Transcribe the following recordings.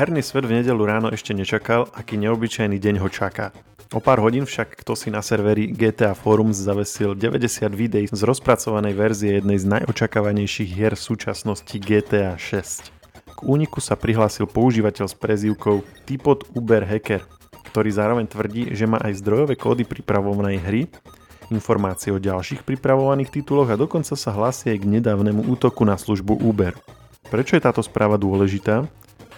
Herný svet v nedelu ráno ešte nečakal, aký neobyčajný deň ho čaká. O pár hodín však kto si na serveri GTA Forums zavesil 90 videí z rozpracovanej verzie jednej z najočakávanejších hier v súčasnosti GTA 6. K úniku sa prihlásil používateľ s prezývkou Typod Uber Hacker, ktorý zároveň tvrdí, že má aj zdrojové kódy pripravovanej hry, informácie o ďalších pripravovaných tituloch a dokonca sa hlási aj k nedávnemu útoku na službu Uber. Prečo je táto správa dôležitá?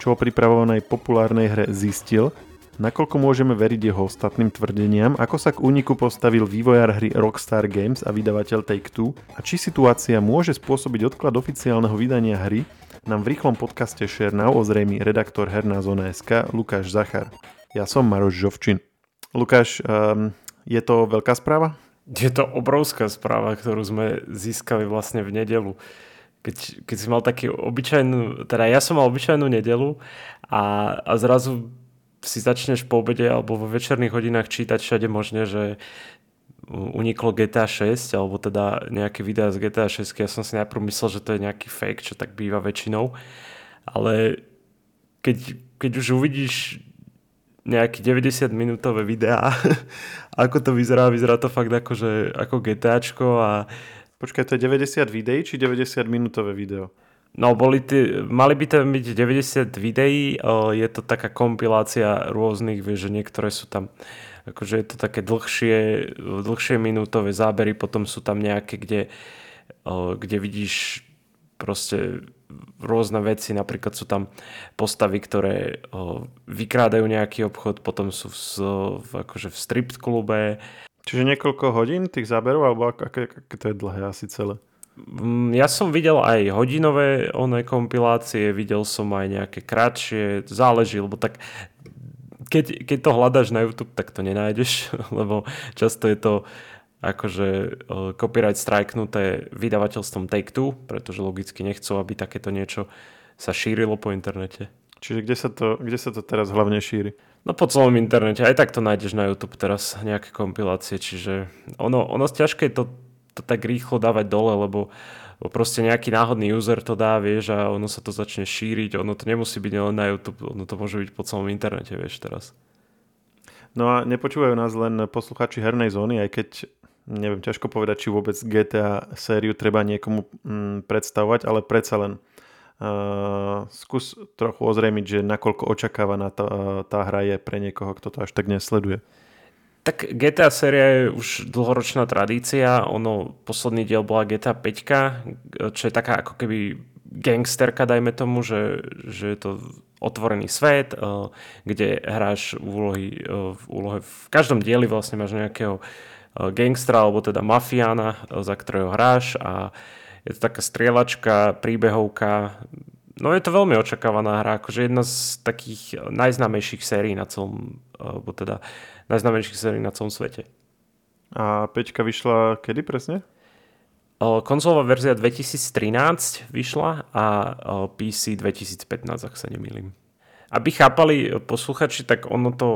Čo o pripravovanej populárnej hre zistil, nakoľko môžeme veriť jeho ostatným tvrdeniam, ako sa k úniku postavil vývojár hry Rockstar Games a vydavateľ Take-Two a či situácia môže spôsobiť odklad oficiálneho vydania hry, nám v rýchlom podcaste Share Now ozrejmi redaktor Herná zóna SK Lukáš Zachar. Ja som Maroš Žovčin. Lukáš, um, je to veľká správa? Je to obrovská správa, ktorú sme získali vlastne v nedelu keď, keď si mal taký obyčajnú, teda ja som mal obyčajnú nedelu a, a zrazu si začneš po obede alebo vo večerných hodinách čítať všade možne, že uniklo GTA 6 alebo teda nejaké videá z GTA 6 ja som si najprv myslel, že to je nejaký fake, čo tak býva väčšinou. Ale keď, keď už uvidíš nejaké 90 minútové videá ako to vyzerá, vyzerá to fakt ako, že, ako GTAčko a Počkaj, to je 90 videí či 90 minútové video? No, boli tí, mali by tam byť 90 videí, je to taká kompilácia rôznych, vieš, že niektoré sú tam, akože je to také dlhšie, dlhšie minútové zábery, potom sú tam nejaké, kde, kde vidíš proste rôzne veci, napríklad sú tam postavy, ktoré vykrádajú nejaký obchod, potom sú v, akože v strip klube, Čiže niekoľko hodín tých záberov, alebo aké, aké to je dlhé asi celé? Mm, ja som videl aj hodinové oné kompilácie, videl som aj nejaké kratšie, záleží, lebo tak keď, keď to hľadáš na YouTube, tak to nenájdeš, lebo často je to akože copyright strajknuté vydavateľstvom Take-Two, pretože logicky nechcú, aby takéto niečo sa šírilo po internete. Čiže kde sa to, kde sa to teraz hlavne šíri? No po celom internete, aj tak to nájdeš na YouTube teraz nejaké kompilácie, čiže ono, ono ťažké to, to tak rýchlo dávať dole, lebo proste nejaký náhodný user to dá, vieš, a ono sa to začne šíriť, ono to nemusí byť len na YouTube, ono to môže byť po celom internete, vieš, teraz. No a nepočúvajú nás len posluchači hernej zóny, aj keď neviem, ťažko povedať, či vôbec GTA sériu treba niekomu mm, predstavovať, ale predsa len Uh, skús trochu ozrejmiť, že nakoľko očakávaná tá, tá hra je pre niekoho, kto to až tak nesleduje. Tak GTA séria je už dlhoročná tradícia. Ono, posledný diel bola GTA 5, čo je taká ako keby gangsterka, dajme tomu, že, že je to otvorený svet, uh, kde hráš úlohy, uh, v úlohe. V každom dieli vlastne máš nejakého gangstra, alebo teda mafiána, za ktorého hráš a je to taká strieľačka, príbehovka. No je to veľmi očakávaná hra, akože jedna z takých najznámejších sérií na celom, alebo teda najznámejších sérií na celom svete. A Peťka vyšla kedy presne? Konzolová verzia 2013 vyšla a PC 2015, ak sa nemýlim. Aby chápali posluchači, tak ono to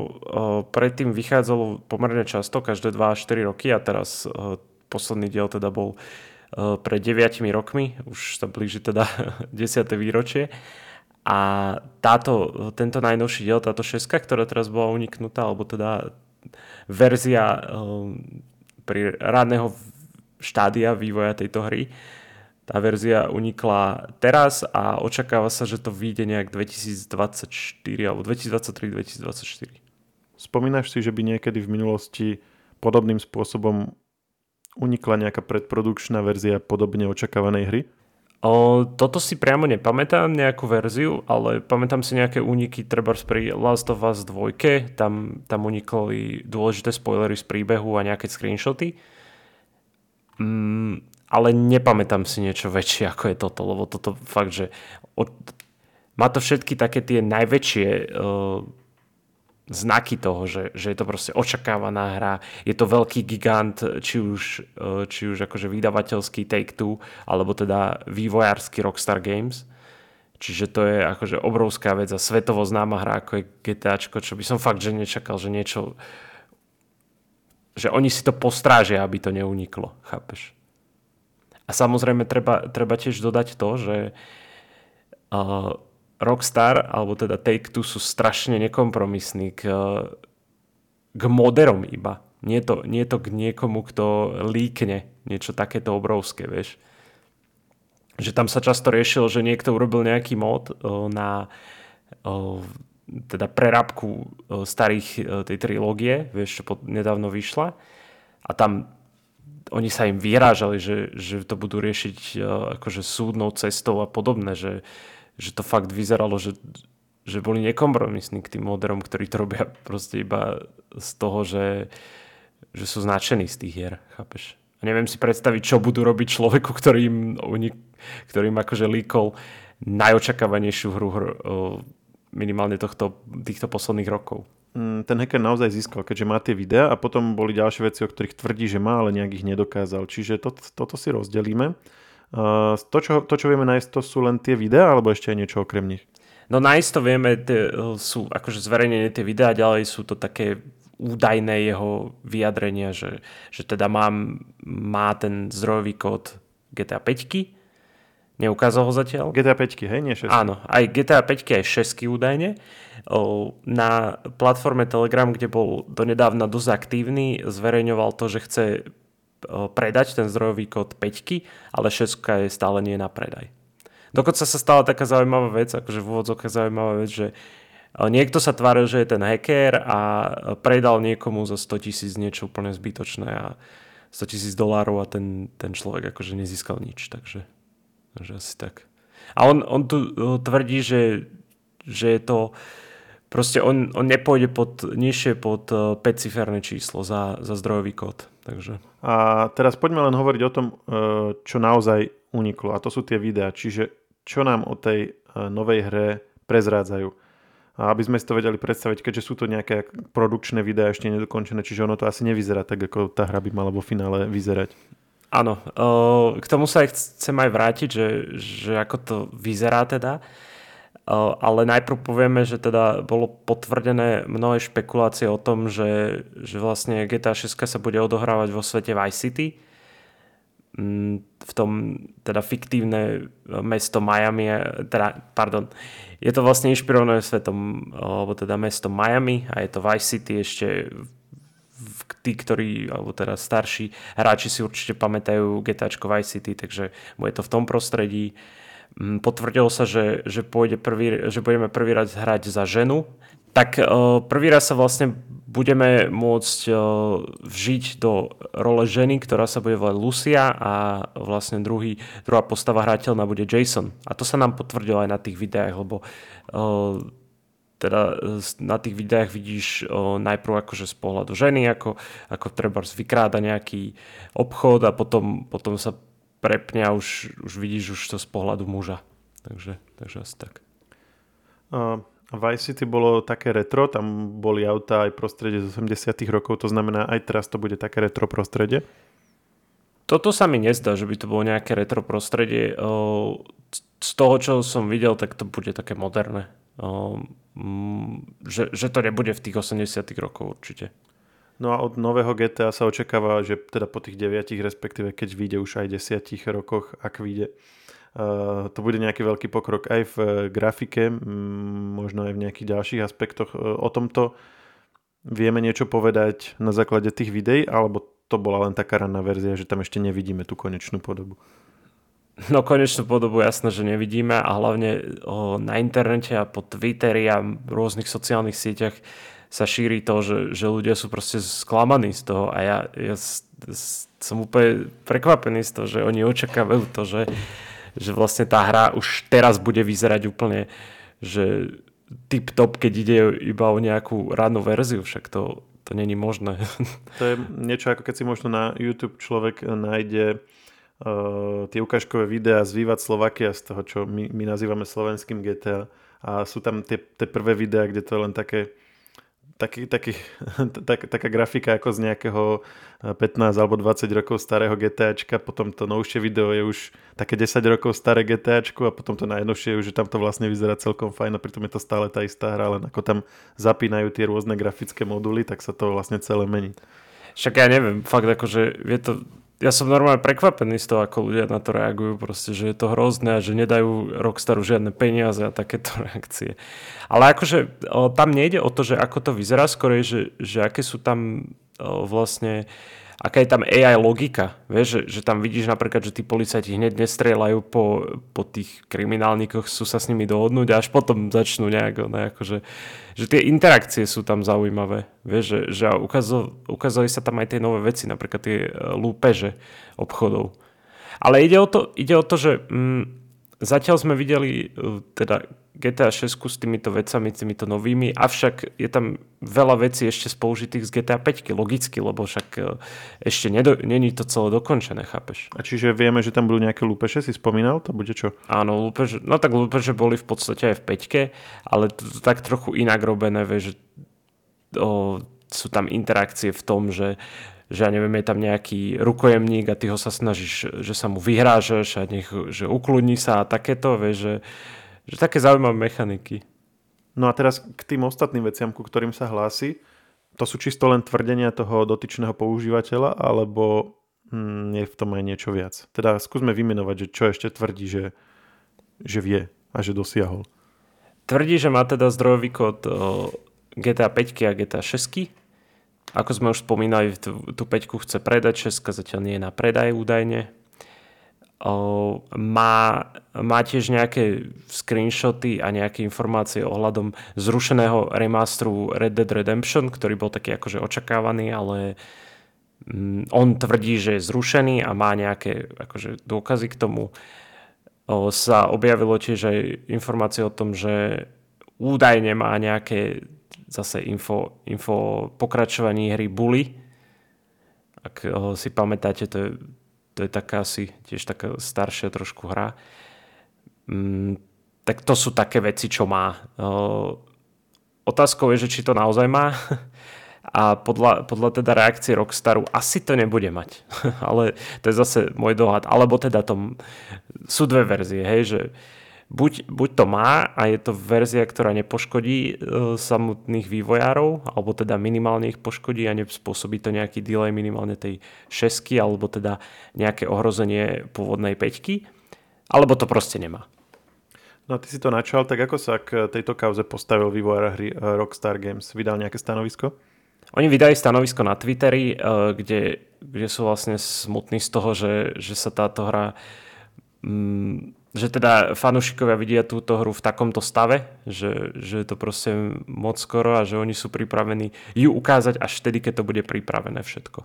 predtým vychádzalo pomerne často, každé 2 4 roky a teraz posledný diel teda bol pred 9 rokmi, už sa blíži teda 10. výročie. A táto, tento najnovší diel, táto šeska, ktorá teraz bola uniknutá, alebo teda verzia eh, pri rádneho štádia vývoja tejto hry, tá verzia unikla teraz a očakáva sa, že to vyjde nejak 2024 alebo 2023-2024. Spomínaš si, že by niekedy v minulosti podobným spôsobom unikla nejaká predprodukčná verzia podobne očakávanej hry? O, toto si priamo nepamätám nejakú verziu, ale pamätám si nejaké úniky treba pri Last of Us 2, tam, tam unikli dôležité spoilery z príbehu a nejaké screenshoty. Mm, ale nepamätám si niečo väčšie ako je toto, lebo toto fakt, že od, má to všetky také tie najväčšie uh, znaky toho, že, že je to proste očakávaná hra, je to veľký gigant, či už, e, či už akože vydavateľský Take-Two, alebo teda vývojársky Rockstar Games. Čiže to je akože obrovská vec a svetovo známa hra ako je GTAčko, čo by som fakt že nečakal, že niečo že oni si to postrážia, aby to neuniklo, chápeš? A samozrejme treba, treba tiež dodať to, že uh, Rockstar, alebo teda Take-Two sú strašne nekompromisní k, k moderom iba. Nie to, nie to k niekomu, kto líkne niečo takéto obrovské, vieš. Že tam sa často riešilo, že niekto urobil nejaký mod na teda prerábku starých tej trilógie, vieš, čo nedávno vyšla. A tam oni sa im vyrážali, že, že to budú riešiť akože súdnou cestou a podobné, že, že to fakt vyzeralo, že, že boli nekompromisní k tým moderom, ktorí to robia proste iba z toho, že, že sú značení z tých hier, chápeš? A neviem si predstaviť, čo budú robiť človeku, ktorým, ktorým akože líkol najočakávanejšiu hru minimálne tohto, týchto posledných rokov. Mm, ten hacker naozaj získal, keďže má tie videá a potom boli ďalšie veci, o ktorých tvrdí, že má, ale nejak ich nedokázal. Čiže to, toto si rozdelíme. Uh, to, čo, to, čo vieme nájsť, to sú len tie videá, alebo ešte aj niečo okrem nich? No nájsť to vieme, tie, sú akože zverejnené tie videá, ďalej sú to také údajné jeho vyjadrenia, že, že teda mám, má ten zdrojový kód GTA 5. Neukázal ho zatiaľ? GTA 5, hej, nie 6. Áno, aj GTA 5, aj 6 údajne. Na platforme Telegram, kde bol donedávna dosť aktívny, zverejňoval to, že chce predať ten zdrojový kód 5, ale 6 je stále nie na predaj. Dokonca sa stala taká zaujímavá vec, akože v úvodzovkách zaujímavá vec, že niekto sa tváril, že je ten hacker a predal niekomu za 100 tisíc niečo úplne zbytočné a 100 tisíc dolárov a ten, ten človek akože nezískal nič, takže, takže asi tak. A on, on tu tvrdí, že, že je to proste on, on nepôjde pod, nižšie pod 5-ciferné číslo za, za zdrojový kód. Takže. A teraz poďme len hovoriť o tom, e, čo naozaj uniklo. A to sú tie videá. Čiže čo nám o tej e, novej hre prezrádzajú. A aby sme si to vedeli predstaviť, keďže sú to nejaké produkčné videá ešte nedokončené, čiže ono to asi nevyzerá tak, ako tá hra by mala vo finále vyzerať. Áno, e, k tomu sa aj chcem aj vrátiť, že, že ako to vyzerá teda. Ale najprv povieme, že teda bolo potvrdené mnohé špekulácie o tom, že, že vlastne GTA 6 sa bude odohrávať vo svete Vice City. Mm, v tom teda fiktívne mesto Miami, teda, pardon, je to vlastne inšpirované svetom, alebo teda mesto Miami a je to Vice City ešte tí, ktorí, alebo teda starší hráči si určite pamätajú GTAčko Vice City, takže bude to v tom prostredí. Mm, potvrdilo sa, že, že, pôjde prvý, že budeme prvý raz hrať za ženu, tak uh, prvý raz sa vlastne budeme môcť uh, vžiť do role ženy, ktorá sa bude volať Lucia a vlastne druhý, druhá postava hrateľná bude Jason. A to sa nám potvrdilo aj na tých videách, lebo uh, teda na tých videách vidíš najprv akože z pohľadu ženy, ako, ako treba vykráda nejaký obchod a potom, potom sa prepne a už, už vidíš už to z pohľadu muža. Takže, takže asi tak. Uh, Vice City bolo také retro, tam boli auta aj prostredie z 80 rokov, to znamená aj teraz to bude také retro prostredie? Toto sa mi nezdá, že by to bolo nejaké retro prostredie. Z toho, čo som videl, tak to bude také moderné. Že, že to nebude v tých 80 rokov určite. No a od nového GTA sa očakáva, že teda po tých 9, respektíve keď vyjde už aj 10 rokoch, ak vyjde, uh, to bude nejaký veľký pokrok aj v uh, grafike, možno aj v nejakých ďalších aspektoch. Uh, o tomto vieme niečo povedať na základe tých videí, alebo to bola len taká ranná verzia, že tam ešte nevidíme tú konečnú podobu? No konečnú podobu jasno, že nevidíme a hlavne o, na internete a po Twitteri a rôznych sociálnych sieťach sa šíri to, že, že ľudia sú proste sklamaní z toho a ja, ja som úplne prekvapený z toho, že oni očakávajú to, že, že vlastne tá hra už teraz bude vyzerať úplne, že tip top, keď ide iba o nejakú rannú verziu, však to, to není možné. To je niečo ako keď si možno na YouTube človek nájde uh, tie ukážkové videá z Vývad Slovakia, z toho, čo my, my nazývame slovenským GTA. A sú tam tie, tie prvé videá, kde to je len také taký, taký, tak, taká grafika ako z nejakého 15 eh, alebo 20 rokov starého GTAčka, potom to novšie video je už také 10 rokov staré GTAčku a potom to najnovšie je už, že tam to vlastne vyzerá celkom fajn a pritom je to stále tá istá hra, len ako tam zapínajú tie rôzne grafické moduly, tak sa to vlastne celé mení. Však ja neviem, fakt akože je to ja som normálne prekvapený z toho, ako ľudia na to reagujú, proste, že je to hrozné a že nedajú Rockstaru žiadne peniaze a takéto reakcie. Ale akože tam nejde o to, že ako to vyzerá, skôr že, že aké sú tam o, vlastne aká je tam AI logika, vieš, že, že tam vidíš napríklad, že tí policajti hneď nestrieľajú po, po tých kriminálnikoch, sú sa s nimi dohodnúť a až potom začnú nejak, ne, akože, že tie interakcie sú tam zaujímavé, vieš, že, že ukazo, ukazali sa tam aj tie nové veci, napríklad tie e, lúpeže obchodov. Ale ide o to, ide o to že mm, zatiaľ sme videli e, teda GTA 6 s týmito vecami, týmito novými, avšak je tam veľa vecí ešte spoužitých z GTA 5, logicky, lebo však e, ešte nedo, není to celé dokončené, chápeš? A čiže vieme, že tam budú nejaké lúpeše, si spomínal, to bude čo? Áno, lúpeže, no tak lúpeže boli v podstate aj v 5, ale to, to tak trochu inak robené, vieš, že o, sú tam interakcie v tom, že že ja neviem, je tam nejaký rukojemník a ty ho sa snažíš, že sa mu vyhrážeš a nech, že ukludní sa a takéto, vieš, že že také zaujímavé mechaniky. No a teraz k tým ostatným veciam, ku ktorým sa hlási, to sú čisto len tvrdenia toho dotyčného používateľa, alebo hm, je v tom aj niečo viac? Teda skúsme vymenovať, že čo ešte tvrdí, že, že vie a že dosiahol. Tvrdí, že má teda zdrojový kód GTA 5 a GTA 6. Ako sme už spomínali, tú, 5 chce predať, 6 zatiaľ nie je na predaj údajne má, má tiež nejaké screenshoty a nejaké informácie ohľadom zrušeného remasteru Red Dead Redemption, ktorý bol taký akože očakávaný, ale mm, on tvrdí, že je zrušený a má nejaké akože dôkazy k tomu. O, sa objavilo tiež aj informácie o tom, že údajne má nejaké zase info, info pokračovaní hry Bully. Ak ho si pamätáte, to je to je taká asi tiež taká staršia trošku hra. Mm, tak to sú také veci, čo má. otázkou je, že či to naozaj má. A podľa, podľa teda reakcie Rockstaru asi to nebude mať. Ale to je zase môj dohad. Alebo teda to sú dve verzie, hej, že buď, buď to má a je to verzia, ktorá nepoškodí e, samotných vývojárov, alebo teda minimálne ich poškodí a nespôsobí to nejaký delay minimálne tej šesky, alebo teda nejaké ohrozenie pôvodnej peťky, alebo to proste nemá. No a ty si to načal, tak ako sa k tejto kauze postavil vývojár hry e, Rockstar Games? Vydal nejaké stanovisko? Oni vydali stanovisko na Twitteri, e, kde, kde sú vlastne smutní z toho, že, že sa táto hra mm, že teda fanúšikovia vidia túto hru v takomto stave, že, že je to proste moc skoro a že oni sú pripravení ju ukázať až vtedy, keď to bude pripravené všetko.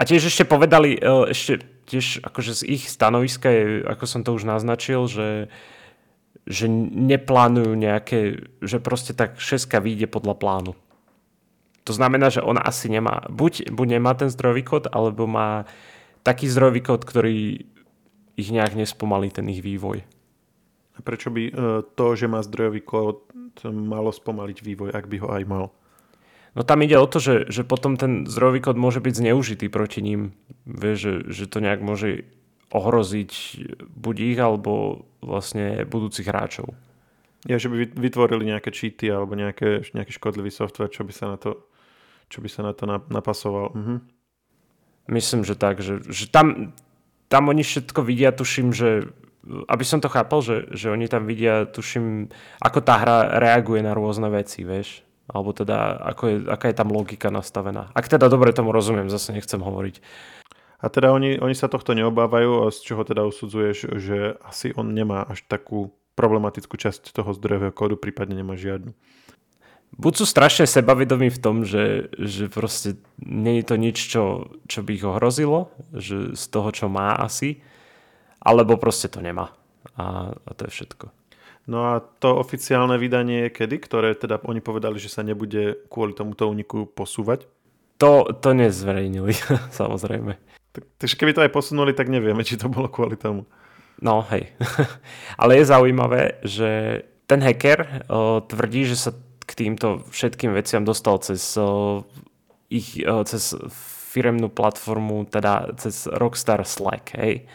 A tiež ešte povedali, e, ešte tiež akože z ich stanoviska je, ako som to už naznačil, že, že neplánujú nejaké, že proste tak šeska vyjde podľa plánu. To znamená, že ona asi nemá, buď, buď nemá ten zdrojový kód, alebo má taký zdrojový kód, ktorý ich nejak nespomalí ten ich vývoj. A prečo by e, to, že má zdrojový kód, malo spomaliť vývoj, ak by ho aj mal? No tam ide o to, že, že potom ten zdrojový kód môže byť zneužitý proti ním. Vieš, že, že to nejak môže ohroziť buď ich, alebo vlastne budúcich hráčov. Ja, že by vytvorili nejaké cheaty alebo nejaké, nejaký škodlivý software, čo by sa na to, čo by sa na to napasoval. Mhm. Myslím, že tak, že, že tam, tam oni všetko vidia, tuším, že aby som to chápal, že, že oni tam vidia, tuším, ako tá hra reaguje na rôzne veci, vieš? Alebo teda, ako je, aká je tam logika nastavená. Ak teda dobre tomu rozumiem, zase nechcem hovoriť. A teda oni, oni sa tohto neobávajú, z čoho teda usudzuješ, že asi on nemá až takú problematickú časť toho zdrojového kódu, prípadne nemá žiadnu buď sú strašne sebavedomí v tom, že, že proste nie je to nič, čo, čo by ich ohrozilo, že z toho, čo má asi, alebo proste to nemá. A, a to je všetko. No a to oficiálne vydanie je kedy, ktoré teda oni povedali, že sa nebude kvôli tomuto úniku posúvať? To, to nezverejnili, samozrejme. Tak, takže keby to aj posunuli, tak nevieme, či to bolo kvôli tomu. No hej. Ale je zaujímavé, že ten hacker o, tvrdí, že sa k týmto všetkým veciam dostal cez ich, cez firemnú platformu, teda cez Rockstar Slack, hej.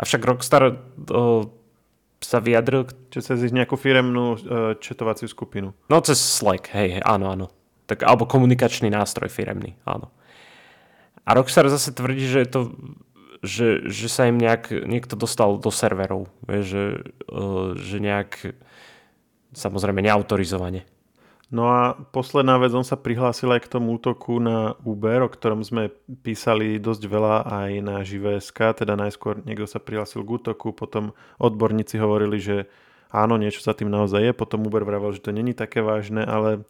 Avšak Rockstar o, sa vyjadril... Čiže cez ich nejakú firemnú četovaciu skupinu. No cez Slack, hej, hej, áno, áno. Tak, alebo komunikačný nástroj firemný, áno. A Rockstar zase tvrdí, že to že, že sa im nejak, niekto dostal do serverov, že, uh, že nejak samozrejme neautorizovane. No a posledná vec, on sa prihlásil aj k tomu útoku na Uber, o ktorom sme písali dosť veľa aj na Živé.sk, teda najskôr niekto sa prihlásil k útoku, potom odborníci hovorili, že áno, niečo sa tým naozaj je, potom Uber vravel, že to není také vážne, ale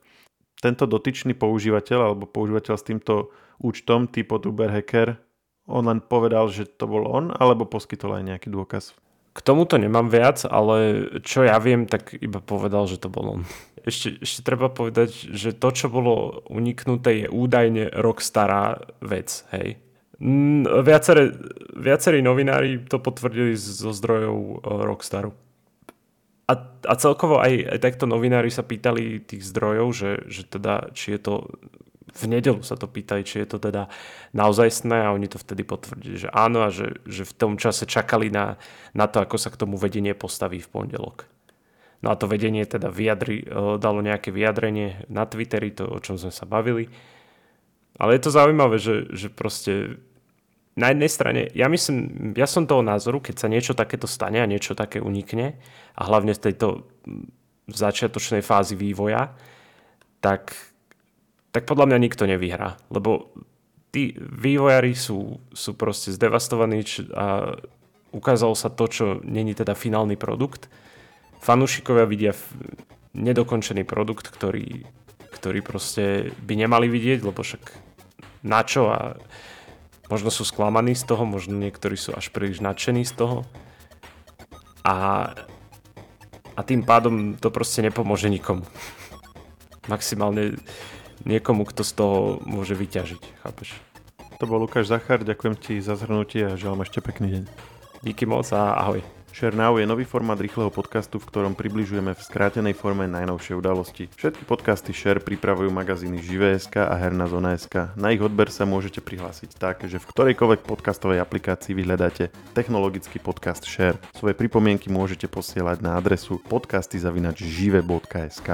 tento dotyčný používateľ alebo používateľ s týmto účtom typ od Uber Hacker, on len povedal, že to bol on, alebo poskytol aj nejaký dôkaz? K tomuto nemám viac, ale čo ja viem, tak iba povedal, že to bol on. Ešte, ešte treba povedať, že to, čo bolo uniknuté, je údajne rok stará vec, hej. Viacere, viacerí novinári to potvrdili zo zdrojov e, Rockstaru. A, a celkovo aj, aj takto novinári sa pýtali tých zdrojov, že, že teda, či je to v nedelu sa to pýtali, či je to teda naozajstné a oni to vtedy potvrdili, že áno a že, že v tom čase čakali na, na to, ako sa k tomu vedenie postaví v pondelok. No a to vedenie teda vyjadri, e, dalo nejaké vyjadrenie na Twitteri, to o čom sme sa bavili. Ale je to zaujímavé, že, že proste na jednej strane, ja myslím, ja som toho názoru, keď sa niečo takéto stane a niečo také unikne a hlavne v tejto začiatočnej fázi vývoja, tak, tak podľa mňa nikto nevyhrá. Lebo tí vývojári sú, sú proste zdevastovaní a ukázalo sa to, čo není teda finálny produkt fanúšikovia vidia nedokončený produkt, ktorý, ktorý proste by nemali vidieť, lebo však na čo a možno sú sklamaní z toho, možno niektorí sú až príliš nadšení z toho a, a tým pádom to proste nepomôže nikomu. Maximálne niekomu, kto z toho môže vyťažiť, chápeš? To bol Lukáš Zachar, ďakujem ti za zhrnutie a želám ešte pekný deň. Díky moc a ahoj. Share Now je nový formát rýchleho podcastu, v ktorom približujeme v skrátenej forme najnovšie udalosti. Všetky podcasty Share pripravujú magazíny Živé.sk a Herná zona.sk. Na ich odber sa môžete prihlásiť tak, že v ktorejkoľvek podcastovej aplikácii vyhľadáte technologický podcast Share. Svoje pripomienky môžete posielať na adresu podcasty.žive.sk.